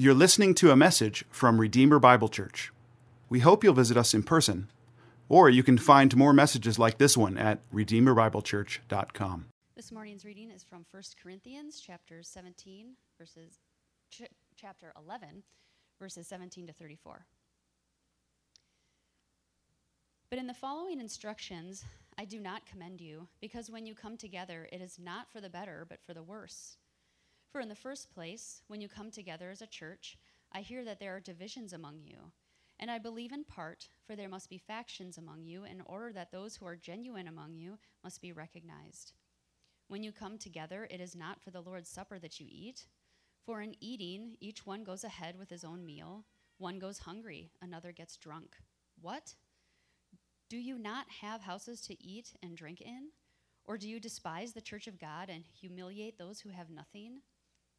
You're listening to a message from Redeemer Bible Church. We hope you'll visit us in person, or you can find more messages like this one at redeemerbiblechurch.com. This morning's reading is from 1 Corinthians chapter 17 verses ch- chapter 11 verses 17 to 34. But in the following instructions I do not commend you because when you come together it is not for the better but for the worse. For in the first place, when you come together as a church, I hear that there are divisions among you. And I believe in part, for there must be factions among you, in order that those who are genuine among you must be recognized. When you come together, it is not for the Lord's Supper that you eat. For in eating, each one goes ahead with his own meal. One goes hungry, another gets drunk. What? Do you not have houses to eat and drink in? Or do you despise the church of God and humiliate those who have nothing?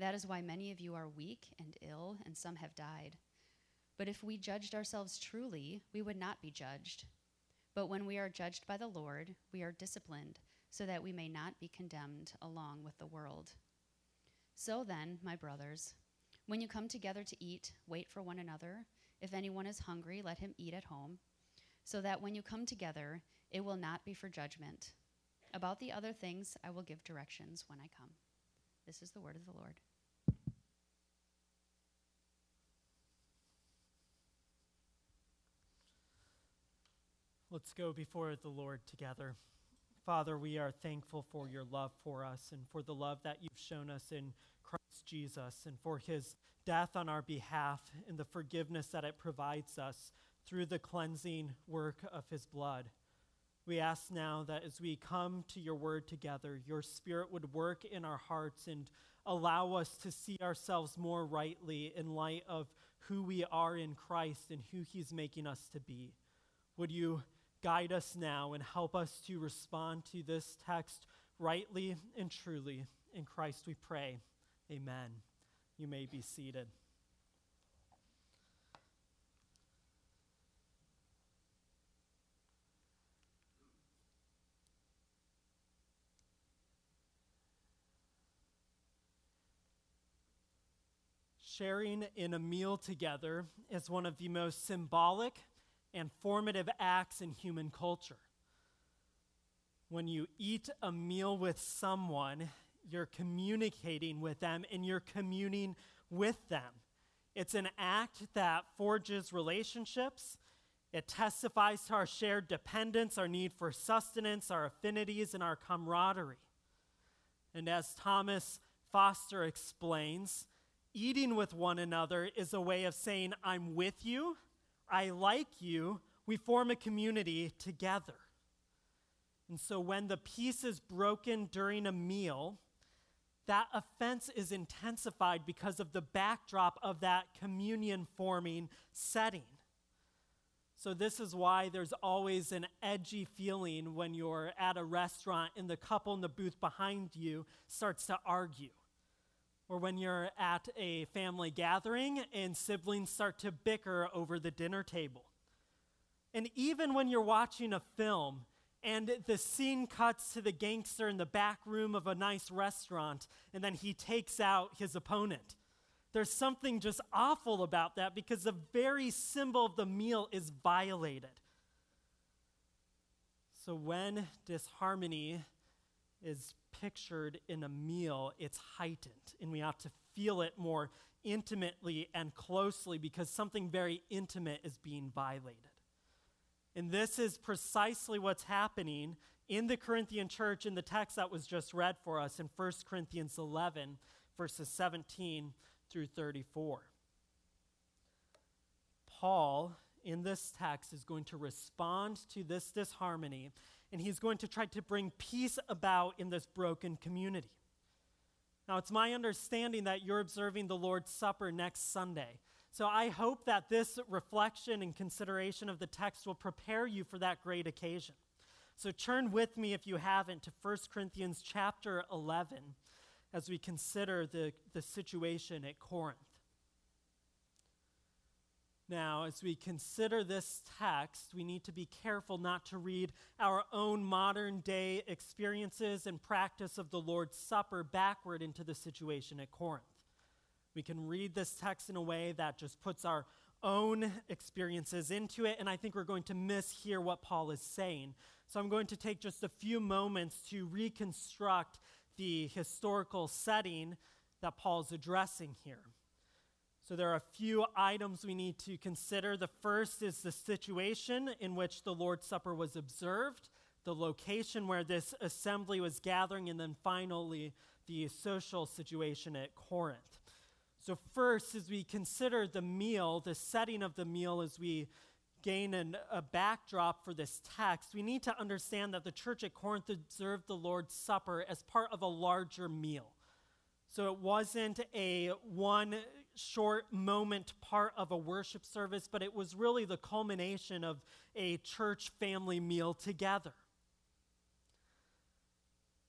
That is why many of you are weak and ill, and some have died. But if we judged ourselves truly, we would not be judged. But when we are judged by the Lord, we are disciplined, so that we may not be condemned along with the world. So then, my brothers, when you come together to eat, wait for one another. If anyone is hungry, let him eat at home, so that when you come together, it will not be for judgment. About the other things, I will give directions when I come. This is the word of the Lord. Let's go before the Lord together. Father, we are thankful for your love for us and for the love that you've shown us in Christ Jesus and for his death on our behalf and the forgiveness that it provides us through the cleansing work of his blood. We ask now that as we come to your word together, your spirit would work in our hearts and allow us to see ourselves more rightly in light of who we are in Christ and who he's making us to be. Would you guide us now and help us to respond to this text rightly and truly. In Christ we pray. Amen. You may be seated. Sharing in a meal together is one of the most symbolic and formative acts in human culture. When you eat a meal with someone, you're communicating with them and you're communing with them. It's an act that forges relationships. It testifies to our shared dependence, our need for sustenance, our affinities, and our camaraderie. And as Thomas Foster explains, eating with one another is a way of saying, I'm with you I like you, we form a community together. And so when the peace is broken during a meal, that offense is intensified because of the backdrop of that communion forming setting. So, this is why there's always an edgy feeling when you're at a restaurant and the couple in the booth behind you starts to argue or when you're at a family gathering and siblings start to bicker over the dinner table. And even when you're watching a film and the scene cuts to the gangster in the back room of a nice restaurant and then he takes out his opponent. There's something just awful about that because the very symbol of the meal is violated. So when disharmony is pictured in a meal, it's heightened, and we ought to feel it more intimately and closely because something very intimate is being violated. And this is precisely what's happening in the Corinthian church in the text that was just read for us in 1 Corinthians 11, verses 17 through 34. Paul, in this text, is going to respond to this disharmony, and he's going to try to bring peace about in this broken community. Now, it's my understanding that you're observing the Lord's Supper next Sunday. So I hope that this reflection and consideration of the text will prepare you for that great occasion. So turn with me, if you haven't, to 1 Corinthians chapter 11 as we consider the, the situation at Corinth. Now, as we consider this text, we need to be careful not to read our own modern day experiences and practice of the Lord's Supper backward into the situation at Corinth. We can read this text in a way that just puts our own experiences into it, and I think we're going to mishear what Paul is saying. So I'm going to take just a few moments to reconstruct the historical setting that Paul's addressing here. So there are a few items we need to consider. The first is the situation in which the Lord's Supper was observed, the location where this assembly was gathering, and then finally the social situation at Corinth. So, first, as we consider the meal, the setting of the meal, as we gain an, a backdrop for this text, we need to understand that the church at Corinth observed the Lord's Supper as part of a larger meal. So, it wasn't a one short moment part of a worship service, but it was really the culmination of a church family meal together.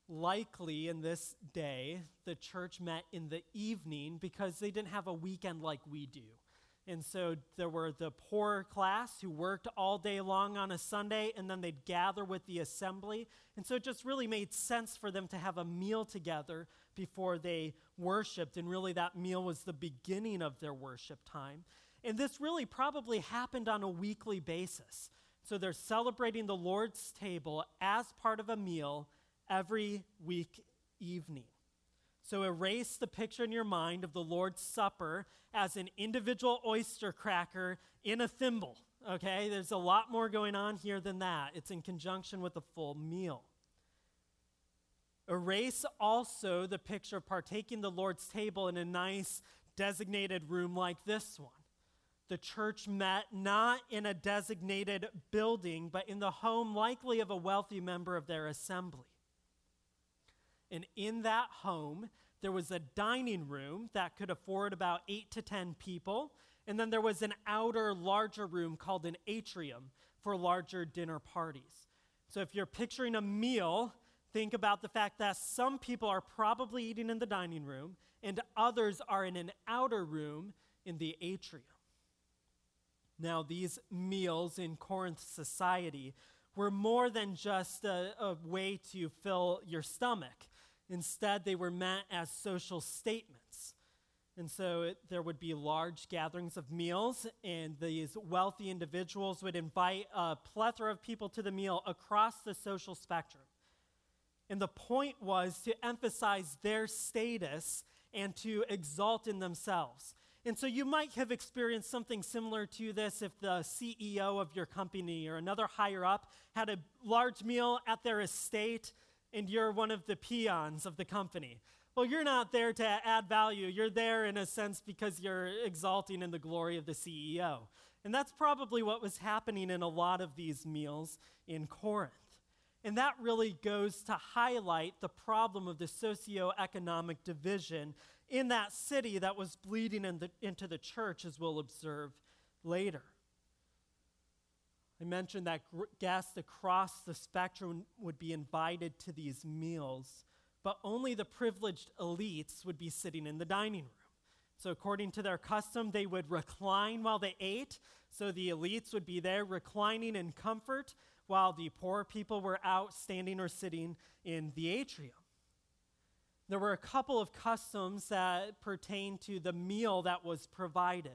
Likely in this day, the church met in the evening because they didn't have a weekend like we do. And so there were the poor class who worked all day long on a Sunday, and then they'd gather with the assembly. And so it just really made sense for them to have a meal together before they worshiped. And really, that meal was the beginning of their worship time. And this really probably happened on a weekly basis. So they're celebrating the Lord's table as part of a meal every week evening. So erase the picture in your mind of the Lord's Supper as an individual oyster cracker in a thimble. Okay, there's a lot more going on here than that. It's in conjunction with a full meal. Erase also the picture of partaking the Lord's table in a nice designated room like this one. The church met not in a designated building, but in the home, likely of a wealthy member of their assembly. And in that home, there was a dining room that could afford about eight to 10 people. And then there was an outer, larger room called an atrium for larger dinner parties. So if you're picturing a meal, think about the fact that some people are probably eating in the dining room and others are in an outer room in the atrium. Now, these meals in Corinth society were more than just a, a way to fill your stomach. Instead, they were meant as social statements. And so it, there would be large gatherings of meals, and these wealthy individuals would invite a plethora of people to the meal across the social spectrum. And the point was to emphasize their status and to exalt in themselves. And so you might have experienced something similar to this if the CEO of your company or another higher up had a large meal at their estate and you're one of the peons of the company. Well, you're not there to add value. You're there in a sense because you're exalting in the glory of the CEO. And that's probably what was happening in a lot of these meals in Corinth. And that really goes to highlight the problem of the socioeconomic division in that city that was bleeding in the, into the church, as we'll observe later. I mentioned that guests across the spectrum would be invited to these meals, but only the privileged elites would be sitting in the dining room. So, according to their custom, they would recline while they ate. So, the elites would be there reclining in comfort, while the poor people were out standing or sitting in the atrium. There were a couple of customs that pertain to the meal that was provided.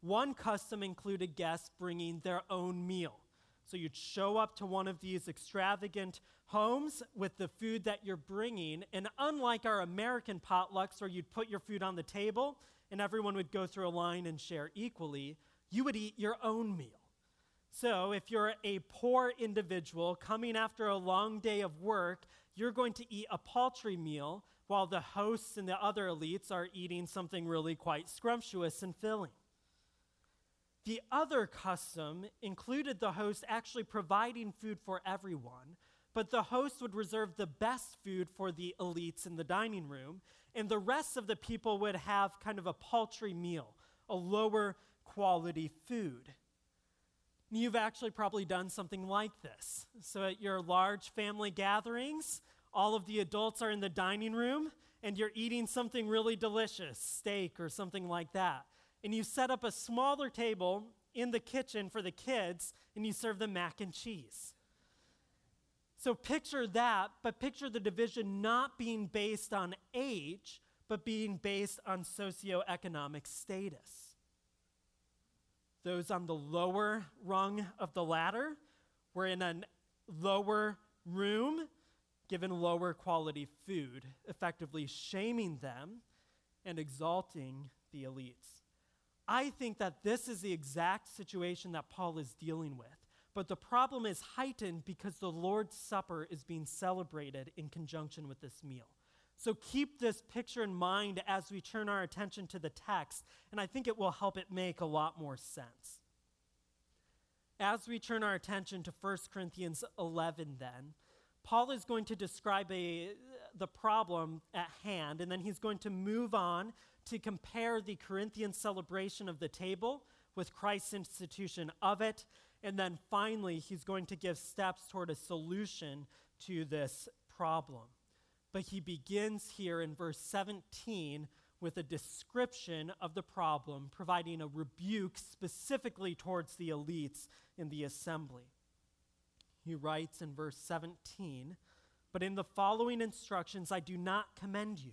One custom included guests bringing their own meal. So you'd show up to one of these extravagant homes with the food that you're bringing. And unlike our American potlucks where you'd put your food on the table and everyone would go through a line and share equally, you would eat your own meal. So, if you're a poor individual coming after a long day of work, you're going to eat a paltry meal while the hosts and the other elites are eating something really quite scrumptious and filling. The other custom included the host actually providing food for everyone, but the host would reserve the best food for the elites in the dining room, and the rest of the people would have kind of a paltry meal, a lower quality food. You've actually probably done something like this. So, at your large family gatherings, all of the adults are in the dining room and you're eating something really delicious, steak or something like that. And you set up a smaller table in the kitchen for the kids and you serve them mac and cheese. So, picture that, but picture the division not being based on age, but being based on socioeconomic status those on the lower rung of the ladder were in a lower room given lower quality food, effectively shaming them and exalting the elites. I think that this is the exact situation that Paul is dealing with. But the problem is heightened because the Lord's Supper is being celebrated in conjunction with this meal. So keep this picture in mind as we turn our attention to the text, and I think it will help it make a lot more sense. As we turn our attention to 1 Corinthians 11, then, Paul is going to describe a, the problem at hand, and then he's going to move on to compare the Corinthian celebration of the table with Christ's institution of it. And then finally, he's going to give steps toward a solution to this problem. But he begins here in verse 17 with a description of the problem, providing a rebuke specifically towards the elites in the assembly. He writes in verse 17, But in the following instructions I do not commend you,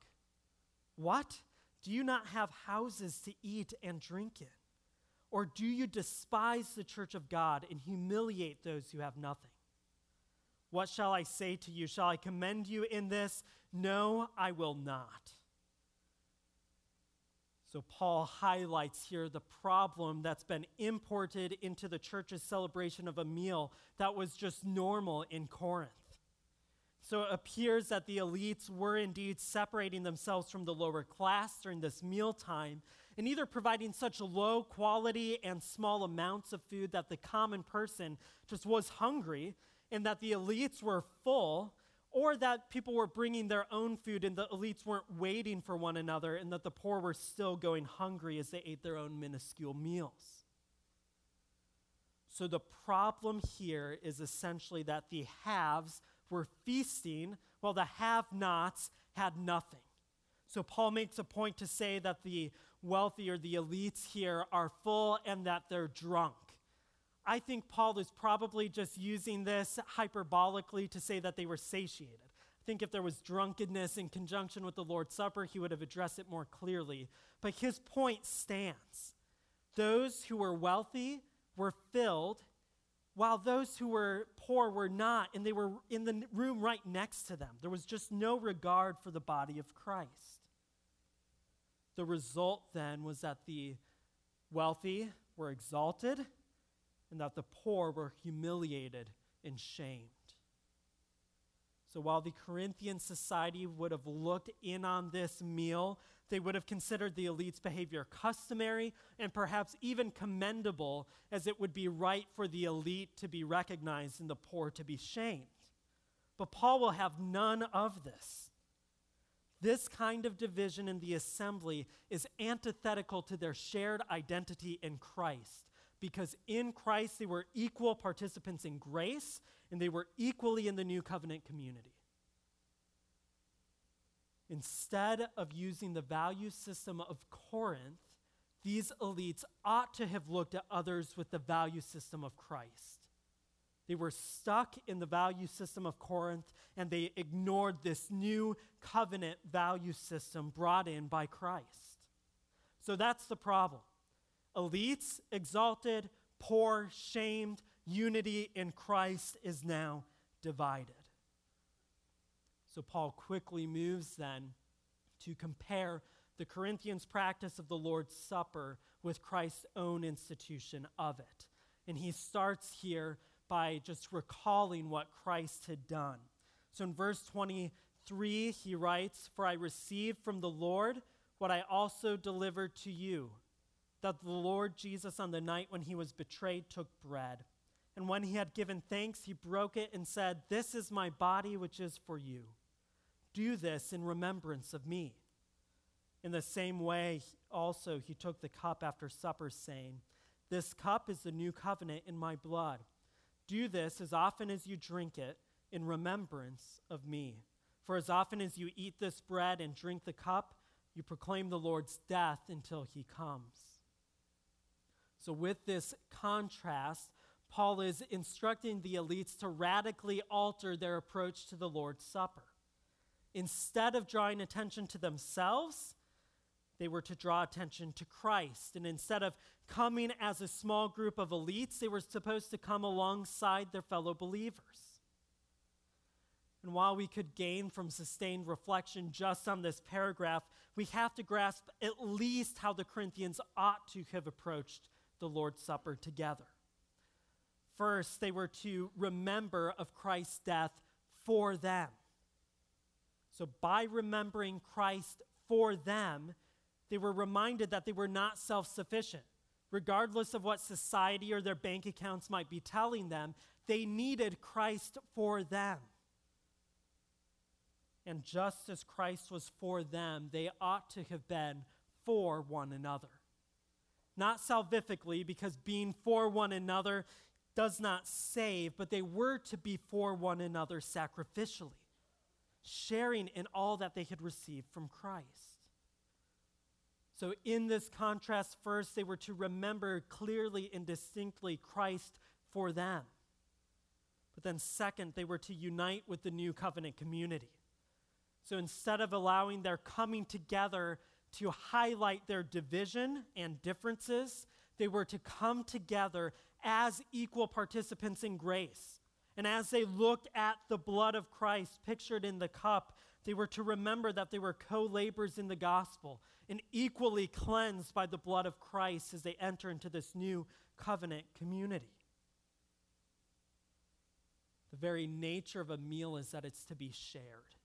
What? Do you not have houses to eat and drink in? Or do you despise the church of God and humiliate those who have nothing? What shall I say to you? Shall I commend you in this? No, I will not. So, Paul highlights here the problem that's been imported into the church's celebration of a meal that was just normal in Corinth. So, it appears that the elites were indeed separating themselves from the lower class during this mealtime and either providing such low quality and small amounts of food that the common person just was hungry and that the elites were full, or that people were bringing their own food and the elites weren't waiting for one another, and that the poor were still going hungry as they ate their own minuscule meals. So the problem here is essentially that the haves were feasting while the have nots had nothing. So Paul makes a point to say that the wealthy or the elites here are full and that they're drunk. I think Paul is probably just using this hyperbolically to say that they were satiated. I think if there was drunkenness in conjunction with the Lord's Supper, he would have addressed it more clearly. But his point stands. Those who were wealthy were filled, while those who were poor were not, and they were in the room right next to them. There was just no regard for the body of Christ. The result then was that the wealthy were exalted and that the poor were humiliated and shamed. So while the Corinthian society would have looked in on this meal, they would have considered the elite's behavior customary and perhaps even commendable, as it would be right for the elite to be recognized and the poor to be shamed. But Paul will have none of this. This kind of division in the assembly is antithetical to their shared identity in Christ because in Christ they were equal participants in grace and they were equally in the new covenant community. Instead of using the value system of Corinth, these elites ought to have looked at others with the value system of Christ. They were stuck in the value system of Corinth and they ignored this new covenant value system brought in by Christ. So that's the problem. Elites, exalted, poor, shamed, unity in Christ is now divided. So Paul quickly moves then to compare the Corinthians' practice of the Lord's Supper with Christ's own institution of it. And he starts here by just recalling what Christ had done. So in verse 23, he writes, For I received from the Lord what I also delivered to you that the Lord Jesus, on the night when he was betrayed, took bread. And when he had given thanks, he broke it and said, This is my body, which is for you. Do this in remembrance of me. In the same way, also, he took the cup after supper, saying, This cup is the new covenant in my blood. Do this as often as you drink it in remembrance of me. For as often as you eat this bread and drink the cup, you proclaim the Lord's death until he comes. So, with this contrast, Paul is instructing the elites to radically alter their approach to the Lord's Supper. Instead of drawing attention to themselves, they were to draw attention to Christ. And instead of coming as a small group of elites, they were supposed to come alongside their fellow believers. And while we could gain from sustained reflection just on this paragraph, we have to grasp at least how the Corinthians ought to have approached the Lord's Supper together. First, they were to remember of Christ's death for them. So, by remembering Christ for them, they were reminded that they were not self sufficient. Regardless of what society or their bank accounts might be telling them, they needed Christ for them. And just as Christ was for them, they ought to have been for one another. Not salvifically, because being for one another does not save, but they were to be for one another sacrificially, sharing in all that they had received from Christ. So, in this contrast, first, they were to remember clearly and distinctly Christ for them. But then, second, they were to unite with the new covenant community. So instead of allowing their coming together to highlight their division and differences, they were to come together as equal participants in grace. And as they looked at the blood of Christ pictured in the cup, they were to remember that they were co laborers in the gospel and equally cleansed by the blood of Christ as they enter into this new covenant community. The very nature of a meal is that it's to be shared.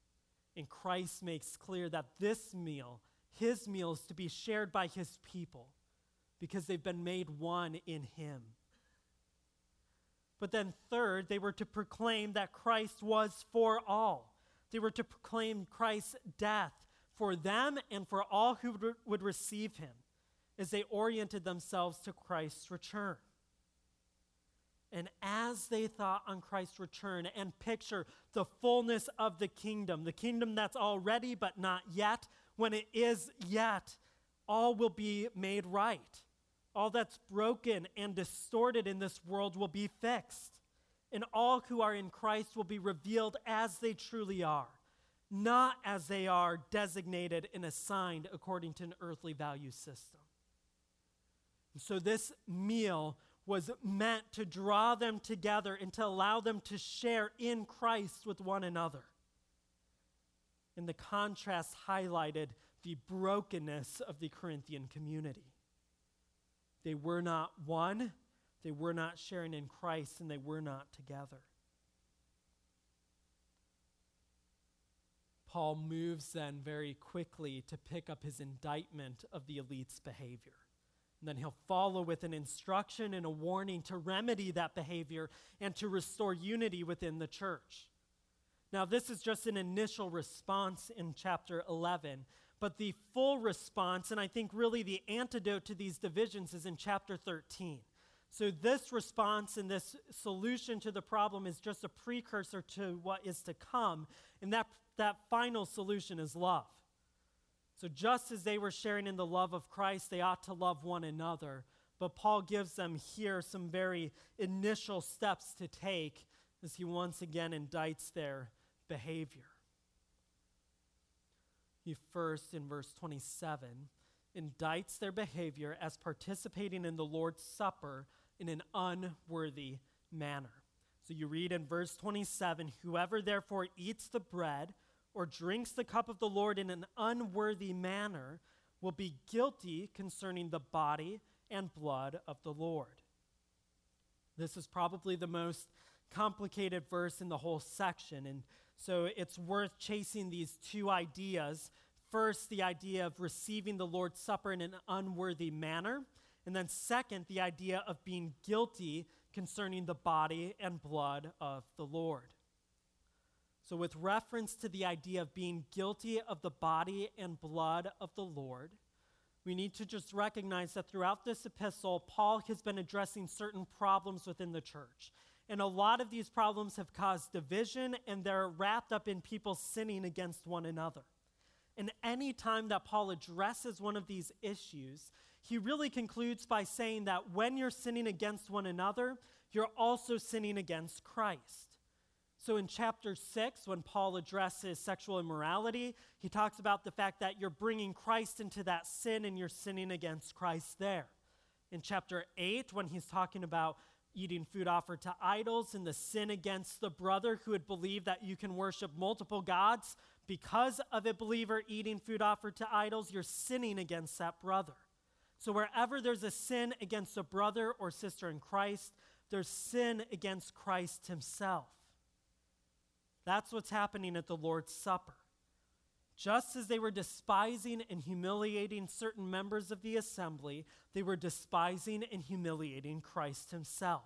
And Christ makes clear that this meal, his meal, is to be shared by his people because they've been made one in him. But then, third, they were to proclaim that Christ was for all. They were to proclaim Christ's death for them and for all who would receive him as they oriented themselves to Christ's return. And as they thought on Christ's return and picture the fullness of the kingdom, the kingdom that's already but not yet, when it is yet, all will be made right. All that's broken and distorted in this world will be fixed. And all who are in Christ will be revealed as they truly are, not as they are designated and assigned according to an earthly value system. And so, this meal was meant to draw them together and to allow them to share in Christ with one another. And the contrast highlighted the brokenness of the Corinthian community. They were not one, they were not sharing in Christ, and they were not together. Paul moves then very quickly to pick up his indictment of the elite's behavior. And then he'll follow with an instruction and a warning to remedy that behavior and to restore unity within the church. Now, this is just an initial response in chapter 11, but the full response, and I think really the antidote to these divisions, is in chapter 13. So, this response and this solution to the problem is just a precursor to what is to come, and that, that final solution is love. So, just as they were sharing in the love of Christ, they ought to love one another. But Paul gives them here some very initial steps to take as he once again indicts their behavior. He first, in verse 27, indicts their behavior as participating in the Lord's Supper in an unworthy manner. So you read in verse 27 Whoever therefore eats the bread or drinks the cup of the Lord in an unworthy manner will be guilty concerning the body and blood of the Lord. This is probably the most complicated verse in the whole section, and so it's worth chasing these two ideas. First, the idea of receiving the Lord's Supper in an unworthy manner, and then second, the idea of being guilty concerning the body and blood of the Lord. So, with reference to the idea of being guilty of the body and blood of the Lord, we need to just recognize that throughout this epistle, Paul has been addressing certain problems within the church. And a lot of these problems have caused division, and they're wrapped up in people sinning against one another. And any time that Paul addresses one of these issues, he really concludes by saying that when you're sinning against one another, you're also sinning against Christ. So in chapter 6, when Paul addresses sexual immorality, he talks about the fact that you're bringing Christ into that sin and you're sinning against Christ there. In chapter 8, when he's talking about eating food offered to idols and the sin against the brother who would believe that you can worship multiple gods because of a believer eating food offered to idols, you're sinning against that brother. So, wherever there's a sin against a brother or sister in Christ, there's sin against Christ himself. That's what's happening at the Lord's Supper. Just as they were despising and humiliating certain members of the assembly, they were despising and humiliating Christ himself.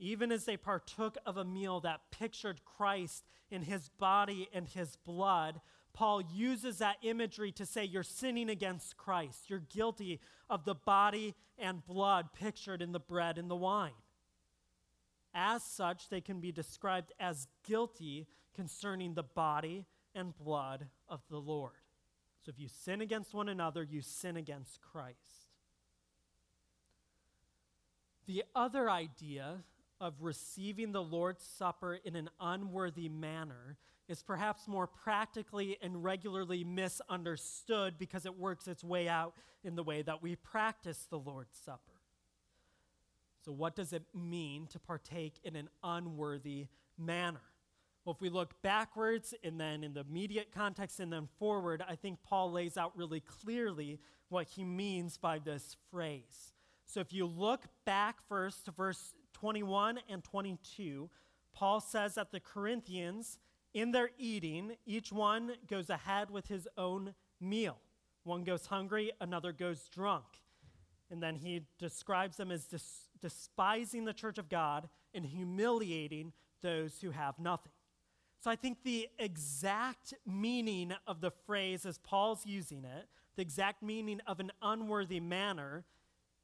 Even as they partook of a meal that pictured Christ in his body and his blood, Paul uses that imagery to say you're sinning against Christ. You're guilty of the body and blood pictured in the bread and the wine. As such, they can be described as guilty concerning the body and blood of the Lord. So if you sin against one another, you sin against Christ. The other idea of receiving the Lord's Supper in an unworthy manner is perhaps more practically and regularly misunderstood because it works its way out in the way that we practice the Lord's Supper. So, what does it mean to partake in an unworthy manner? Well, if we look backwards and then in the immediate context and then forward, I think Paul lays out really clearly what he means by this phrase. So, if you look back first to verse 21 and 22, Paul says that the Corinthians, in their eating, each one goes ahead with his own meal. One goes hungry, another goes drunk. And then he describes them as dis- despising the church of God and humiliating those who have nothing. So I think the exact meaning of the phrase, as Paul's using it, the exact meaning of an unworthy manner,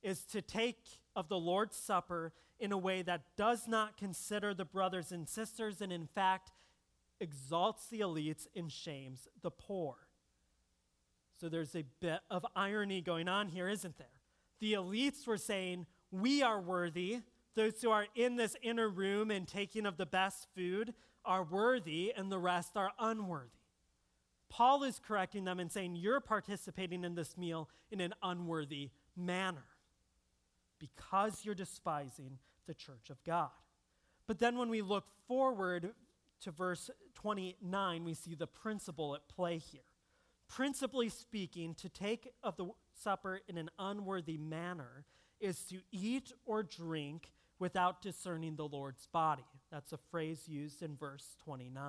is to take of the Lord's Supper in a way that does not consider the brothers and sisters, and in fact, exalts the elites and shames the poor. So there's a bit of irony going on here, isn't there? The elites were saying, we are worthy. Those who are in this inner room and taking of the best food are worthy, and the rest are unworthy. Paul is correcting them and saying, You're participating in this meal in an unworthy manner because you're despising the church of God. But then when we look forward to verse 29, we see the principle at play here. Principally speaking, to take of the supper in an unworthy manner is to eat or drink without discerning the Lord's body. That's a phrase used in verse 29.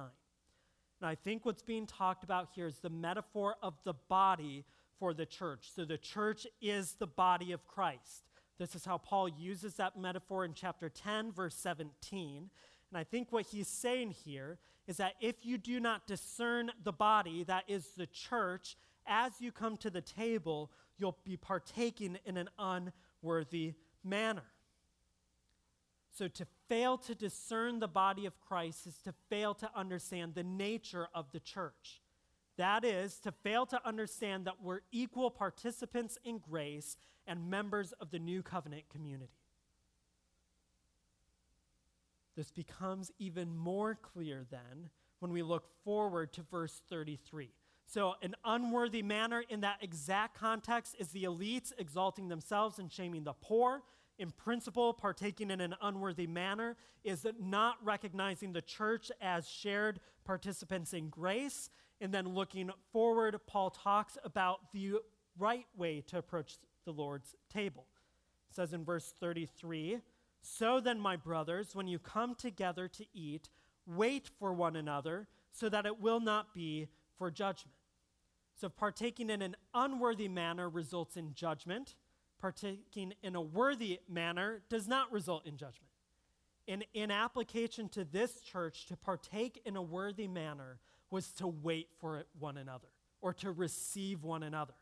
And I think what's being talked about here is the metaphor of the body for the church. So the church is the body of Christ. This is how Paul uses that metaphor in chapter 10, verse 17. And I think what he's saying here is that if you do not discern the body, that is the church, as you come to the table, you'll be partaking in an unworthy manner. So, to fail to discern the body of Christ is to fail to understand the nature of the church. That is, to fail to understand that we're equal participants in grace and members of the new covenant community. This becomes even more clear then when we look forward to verse 33. So, an unworthy manner in that exact context is the elites exalting themselves and shaming the poor. In principle, partaking in an unworthy manner is not recognizing the church as shared participants in grace. And then looking forward, Paul talks about the right way to approach the Lord's table. It says in verse 33 So then, my brothers, when you come together to eat, wait for one another, so that it will not be for judgment. So, partaking in an unworthy manner results in judgment, partaking in a worthy manner does not result in judgment. In, in application to this church, to partake in a worthy manner was to wait for one another or to receive one another.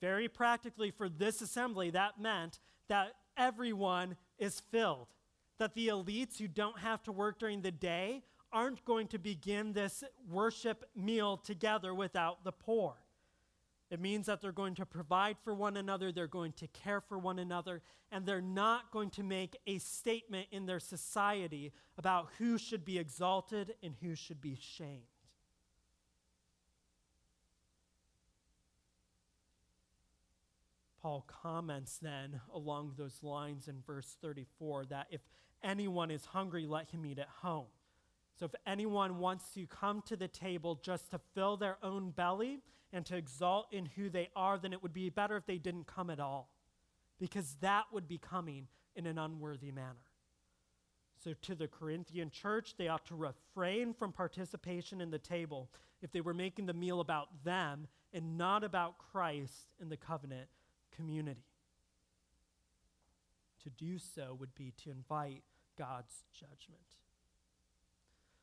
Very practically, for this assembly, that meant that everyone is filled, that the elites who don't have to work during the day aren't going to begin this worship meal together without the poor. It means that they're going to provide for one another, they're going to care for one another, and they're not going to make a statement in their society about who should be exalted and who should be shamed. Paul comments then along those lines in verse 34 that if anyone is hungry, let him eat at home. So if anyone wants to come to the table just to fill their own belly and to exalt in who they are, then it would be better if they didn't come at all, because that would be coming in an unworthy manner. So, to the Corinthian church, they ought to refrain from participation in the table if they were making the meal about them and not about Christ in the covenant community. To do so would be to invite God's judgment.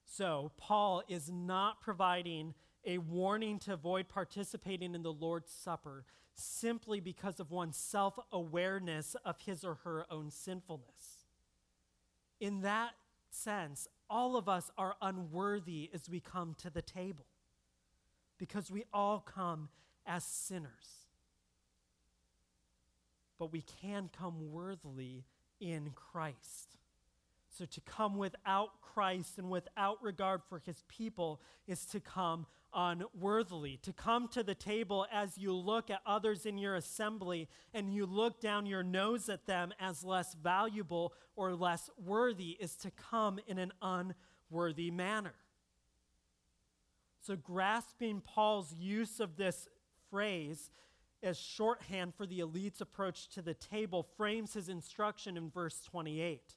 So, Paul is not providing a warning to avoid participating in the Lord's Supper simply because of one's self awareness of his or her own sinfulness. In that sense, all of us are unworthy as we come to the table because we all come as sinners. But we can come worthily in Christ. So to come without Christ and without regard for his people is to come unworthily. To come to the table as you look at others in your assembly and you look down your nose at them as less valuable or less worthy is to come in an unworthy manner. So, grasping Paul's use of this phrase as shorthand for the elite's approach to the table frames his instruction in verse 28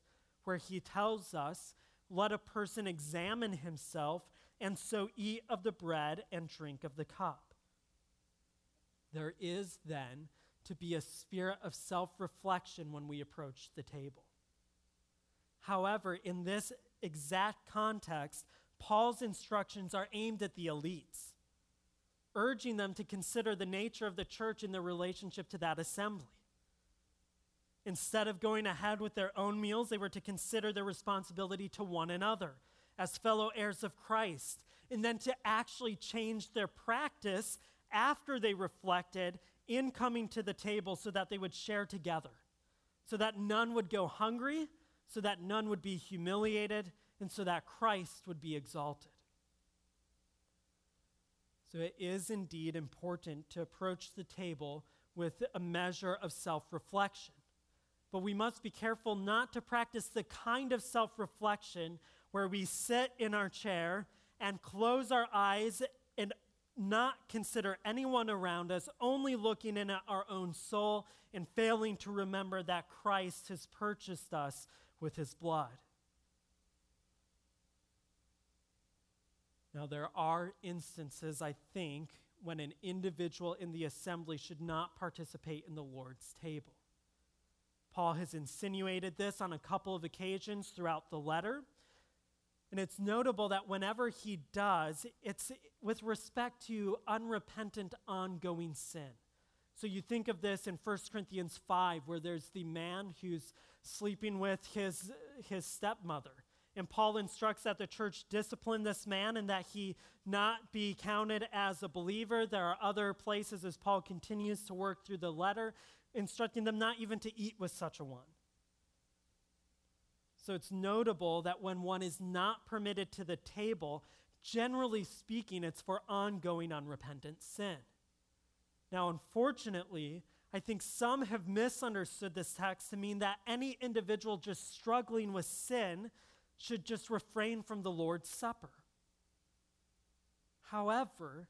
where he tells us, Let a person examine himself, and so eat of the bread and drink of the cup. There is then to be a spirit of self reflection when we approach the table. However, in this exact context, Paul's instructions are aimed at the elites, urging them to consider the nature of the church in their relationship to that assembly. Instead of going ahead with their own meals, they were to consider their responsibility to one another as fellow heirs of Christ, and then to actually change their practice after they reflected in coming to the table so that they would share together, so that none would go hungry, so that none would be humiliated, and so that Christ would be exalted. So it is indeed important to approach the table with a measure of self reflection. But we must be careful not to practice the kind of self reflection where we sit in our chair and close our eyes and not consider anyone around us, only looking in at our own soul and failing to remember that Christ has purchased us with his blood. Now, there are instances, I think, when an individual in the assembly should not participate in the Lord's table. Paul has insinuated this on a couple of occasions throughout the letter. And it's notable that whenever he does, it's with respect to unrepentant, ongoing sin. So you think of this in 1 Corinthians 5, where there's the man who's sleeping with his, his stepmother. And Paul instructs that the church discipline this man and that he not be counted as a believer. There are other places as Paul continues to work through the letter, instructing them not even to eat with such a one. So it's notable that when one is not permitted to the table, generally speaking, it's for ongoing unrepentant sin. Now, unfortunately, I think some have misunderstood this text to mean that any individual just struggling with sin should just refrain from the Lord's Supper. However,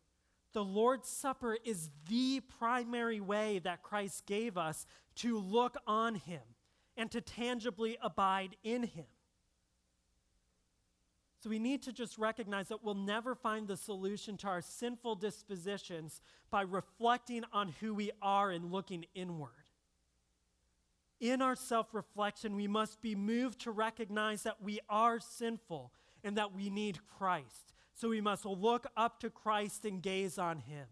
the Lord's Supper is the primary way that Christ gave us to look on Him and to tangibly abide in Him. So we need to just recognize that we'll never find the solution to our sinful dispositions by reflecting on who we are and looking inward. In our self reflection, we must be moved to recognize that we are sinful and that we need Christ. So we must look up to Christ and gaze on Him.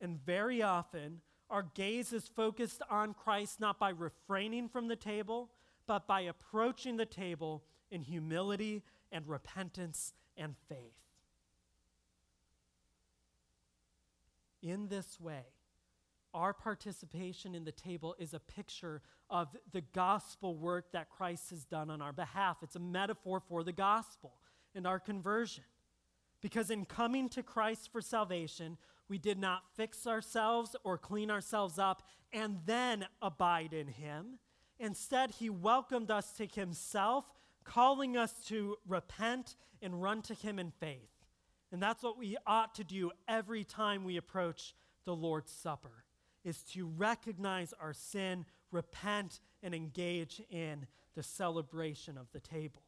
And very often, our gaze is focused on Christ not by refraining from the table, but by approaching the table in humility and repentance and faith. In this way, our participation in the table is a picture of the gospel work that Christ has done on our behalf. It's a metaphor for the gospel and our conversion. Because in coming to Christ for salvation, we did not fix ourselves or clean ourselves up and then abide in Him. Instead, He welcomed us to Himself calling us to repent and run to Him in faith. And that's what we ought to do every time we approach the Lord's Supper is to recognize our sin, repent, and engage in the celebration of the table.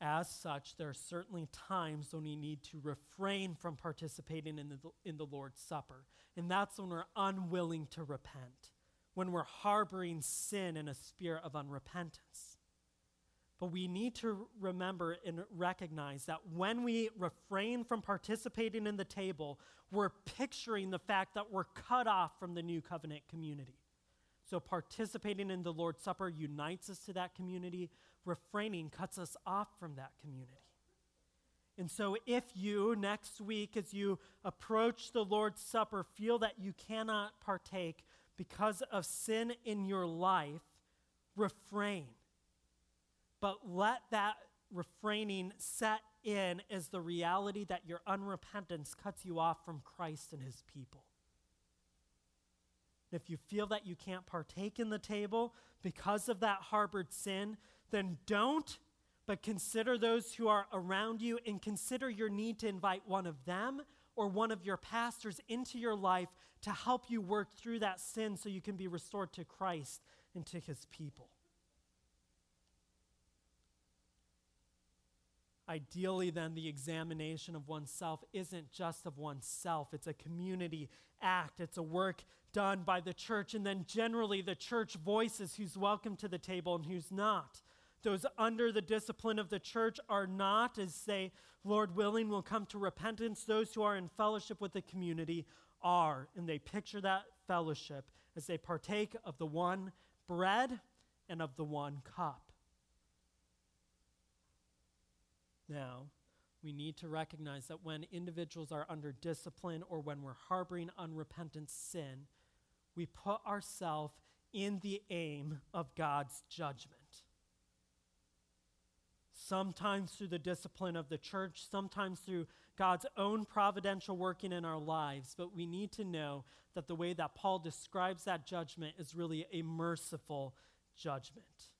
As such, there are certainly times when we need to refrain from participating in the, in the Lord's Supper. And that's when we're unwilling to repent when we're harboring sin in a spirit of unrepentance. But we need to remember and recognize that when we refrain from participating in the table, we're picturing the fact that we're cut off from the new covenant community. So, participating in the Lord's Supper unites us to that community, refraining cuts us off from that community. And so, if you next week, as you approach the Lord's Supper, feel that you cannot partake, because of sin in your life, refrain. But let that refraining set in as the reality that your unrepentance cuts you off from Christ and his people. If you feel that you can't partake in the table because of that harbored sin, then don't, but consider those who are around you and consider your need to invite one of them or one of your pastors into your life to help you work through that sin so you can be restored to Christ and to his people. Ideally, then, the examination of oneself isn't just of oneself, it's a community act, it's a work done by the church, and then generally the church voices who's welcome to the table and who's not. Those under the discipline of the church are not, as they, Lord willing, will come to repentance. Those who are in fellowship with the community are. And they picture that fellowship as they partake of the one bread and of the one cup. Now, we need to recognize that when individuals are under discipline or when we're harboring unrepentant sin, we put ourselves in the aim of God's judgment sometimes through the discipline of the church, sometimes through God's own providential working in our lives. But we need to know that the way that Paul describes that judgment is really a merciful judgment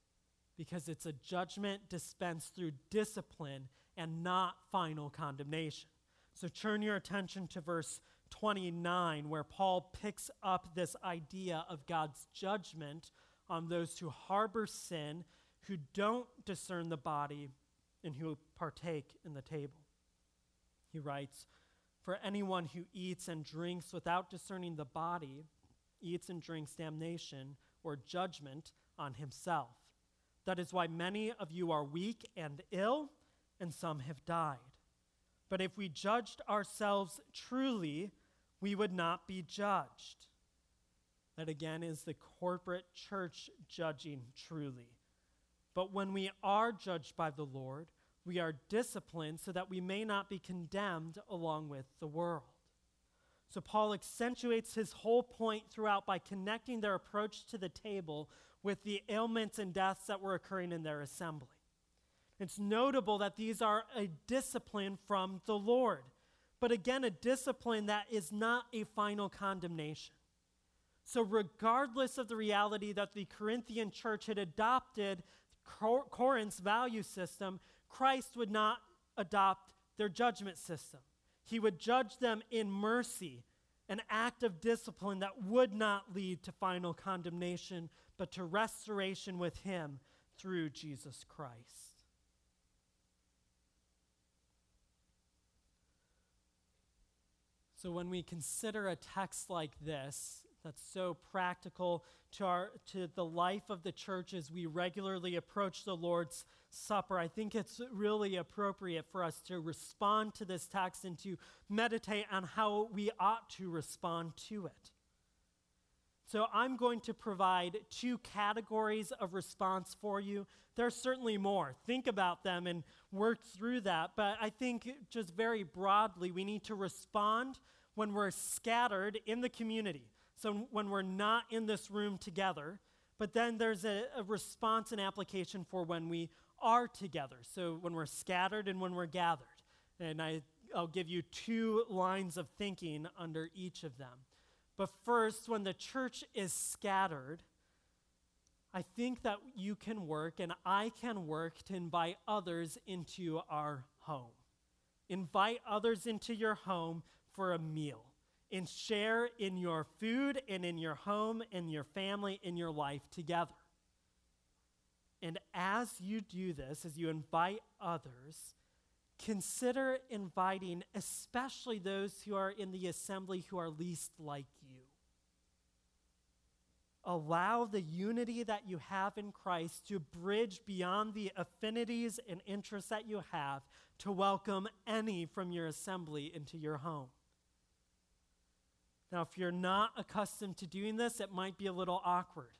because it's a judgment dispensed through discipline and not final condemnation. So turn your attention to verse 29, where Paul picks up this idea of God's judgment on those who harbor sin who don't discern the body and who partake in the table. He writes, For anyone who eats and drinks without discerning the body eats and drinks damnation or judgment on himself. That is why many of you are weak and ill, and some have died. But if we judged ourselves truly, we would not be judged. That again is the corporate church judging truly. But when we are judged by the Lord, we are disciplined so that we may not be condemned along with the world. So Paul accentuates his whole point throughout by connecting their approach to the table with the ailments and deaths that were occurring in their assembly. It's notable that these are a discipline from the Lord, but again, a discipline that is not a final condemnation. So, regardless of the reality that the Corinthian church had adopted Corinth's value system, Christ would not adopt their judgment system. He would judge them in mercy, an act of discipline that would not lead to final condemnation, but to restoration with Him through Jesus Christ. So, when we consider a text like this, that's so practical to, our, to the life of the church as we regularly approach the Lord's Supper, I think it's really appropriate for us to respond to this text and to meditate on how we ought to respond to it. So, I'm going to provide two categories of response for you. There's certainly more. Think about them and work through that. But I think, just very broadly, we need to respond when we're scattered in the community. So when we're not in this room together, but then there's a, a, response and application for when we are together. So when we're scattered and when we're gathered. And I, I'll give you two lines of thinking under each of them. But first, when the church is scattered, I think that you can work and I can work to invite others into our home. Invite others into your home for a meal and share in your food and in your home, in your family, in your life together. And as you do this, as you invite others, consider inviting especially those who are in the assembly who are least like you. Allow the unity that you have in Christ to bridge beyond the affinities and interests that you have to welcome any from your assembly into your home. Now, if you're not accustomed to doing this, it might be a little awkward.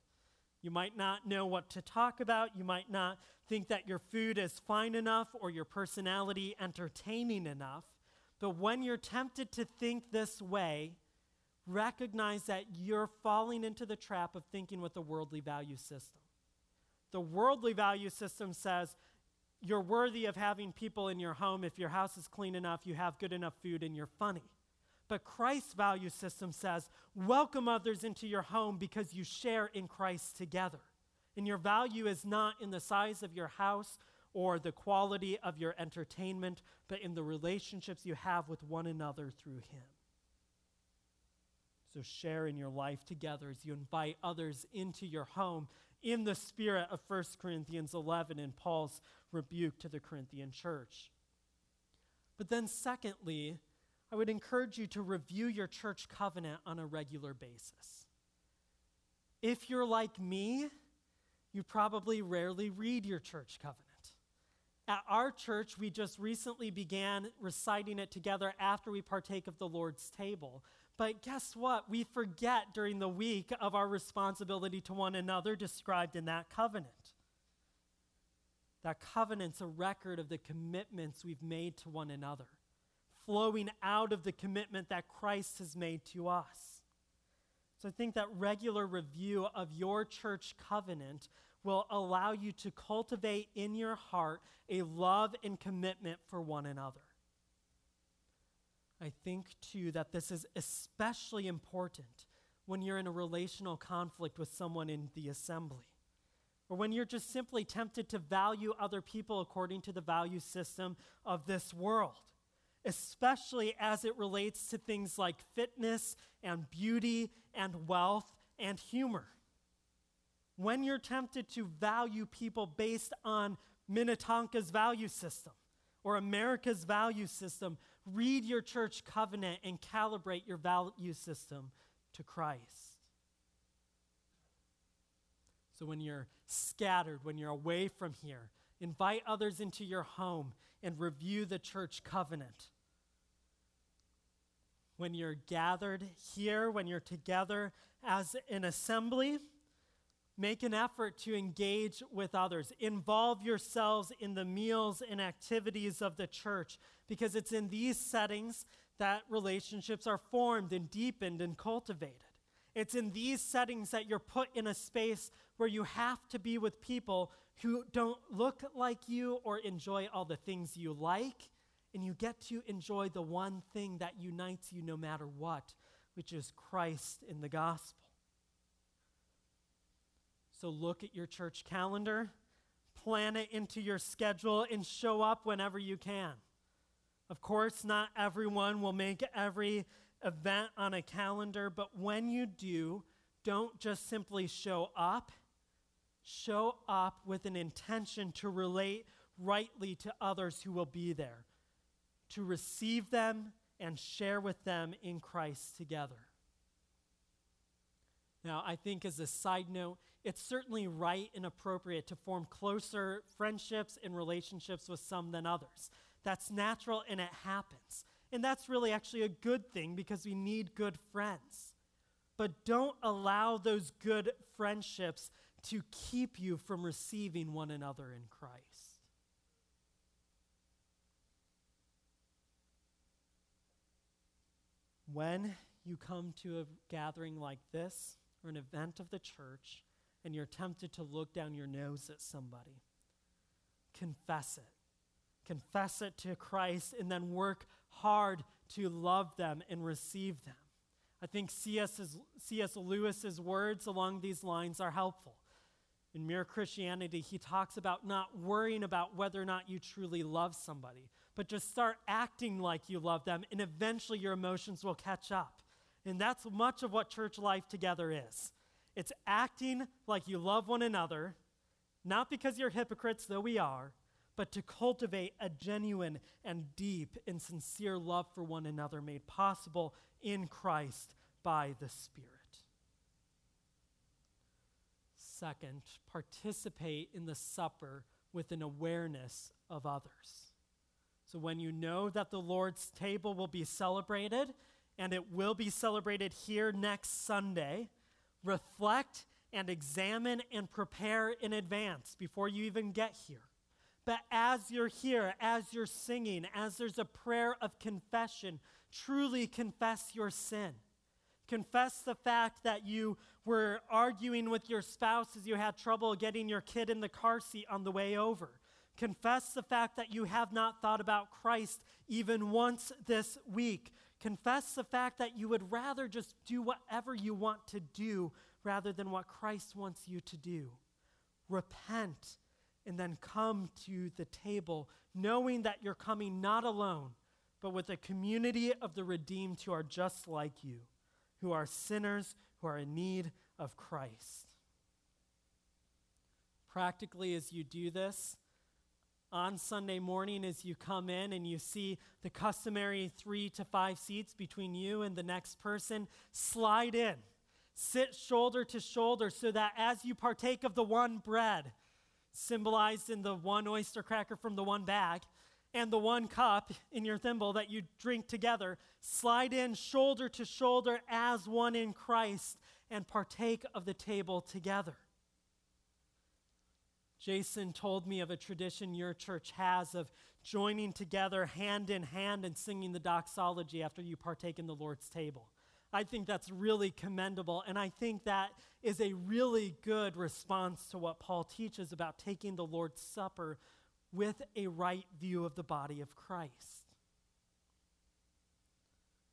You might not know what to talk about. You might not think that your food is fine enough or your personality entertaining enough. But when you're tempted to think this way, recognize that you're falling into the trap of thinking with the worldly value system. The worldly value system says you're worthy of having people in your home if your house is clean enough, you have good enough food, and you're funny. But Christ's value system says welcome others into your home because you share in Christ together. And your value is not in the size of your house or the quality of your entertainment, but in the relationships you have with one another through Him. So share in your life together as you invite others into your home in the spirit of 1 Corinthians 11 and Paul's rebuke to the Corinthian church. But then, secondly, I would encourage you to review your church covenant on a regular basis. If you're like me, you probably rarely read your church covenant. At our church, we just recently began reciting it together after we partake of the Lord's table. But guess what? We forget during the week of our responsibility to one another described in that covenant. That covenant's a record of the commitments we've made to one another flowing out of the commitment that Christ has made to us. So I think that regular review of your church covenant will allow you to cultivate in your heart a love and commitment for one another. I think, too, that this is especially important when you're in a relational conflict with someone in the assembly, or when you're just simply tempted to value other people according to the value system of this world especially as it relates to things like fitness and beauty and wealth and humor. When you're tempted to value people based on Minnetonka's value system or America's value system, read your church covenant and calibrate your value system to Christ. So when you're scattered, when you're away from here, invite others into your home and review the church covenant when you're gathered here, when you're together as an assembly, make an effort to engage with others. Involve yourselves in the meals and activities of the church because it's in these settings that relationships are formed and deepened and cultivated. It's in these settings that you're put in a space where you have to be with people who don't look like you or enjoy all the things you like, and you get to enjoy the one thing that unites you no matter what, which is Christ in the gospel. So look at your church calendar, plan it into your schedule, and show up whenever you can. Of course, not everyone will make every event on a calendar, but when you do, don't just simply show up. Show up with an intention to relate rightly to others who will be there, to receive them and share with them in Christ together. Now, I think as a side note, it's certainly right and appropriate to form closer friendships and relationships with some than others. That's natural and it happens. And that's really actually a good thing because we need good friends. But don't allow those good friendships to keep you from receiving one another in Christ. When you come to a gathering like this or an event of the church and you're tempted to look down your nose at somebody, confess it confess it to Christ, and then work hard to love them and receive them. I think C.S. Lewis's words along these lines are helpful. In Mere Christianity, he talks about not worrying about whether or not you truly love somebody, but just start acting like you love them, and eventually your emotions will catch up. And that's much of what church life together is. It's acting like you love one another, not because you're hypocrites, though we are, but to cultivate a genuine and deep and sincere love for one another made possible in Christ by the Spirit. Second, participate in the supper with an awareness of others. So when you know that the Lord's table will be celebrated, and it will be celebrated here next Sunday, reflect and examine and prepare in advance before you even get here. But as you're here, as you're singing, as there's a prayer of confession, truly confess your sin. Confess the fact that you were arguing with your spouse as you had trouble getting your kid in the car seat on the way over. Confess the fact that you have not thought about Christ even once this week. Confess the fact that you would rather just do whatever you want to do rather than what Christ wants you to do. Repent and then come to the table knowing that you're coming not alone, but with a community of the redeemed who are just like you, who are sinners, who are in need of Christ. Practically, as you do this, on Sunday morning, as you come in and you see the customary three to five seats between you and the next person, slide in. Sit shoulder to shoulder so that as you partake of the one bread, symbolized in the one oyster cracker from the one bag, and the one cup in your thimble that you drink together, slide in shoulder to shoulder as one in Christ and partake of the table together. Jason told me of a tradition your church has of joining together hand in hand and singing the doxology after you partake in the Lord's table. I think that's really commendable. And I think that is a really good response to what Paul teaches about taking the Lord's Supper with a right view of the body of Christ.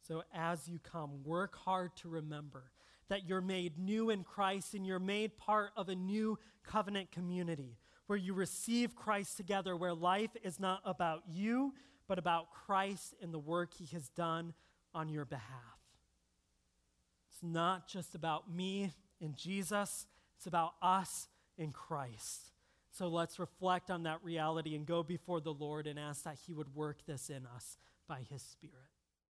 So as you come, work hard to remember that you're made new in Christ and you're made part of a new covenant community where you receive Christ together, where life is not about you, but about Christ and the work he has done on your behalf It's not just about me and Jesus, it's about us in Christ. So let's reflect on that reality and go before the Lord and ask that He would work this in us by His Spirit.